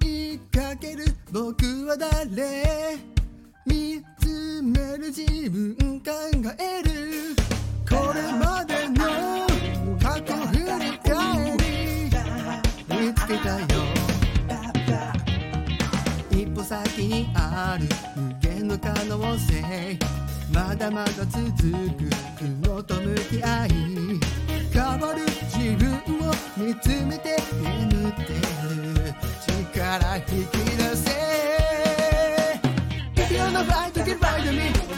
追いかける僕は誰？見つめる自分考える。これまでの過去振り返り。見つけたよ。一歩先にある無限の可能性。まだまだ続く苦悩と向き合い。変わる自分を見つめて 力引き出せ If you're not right, you can ride me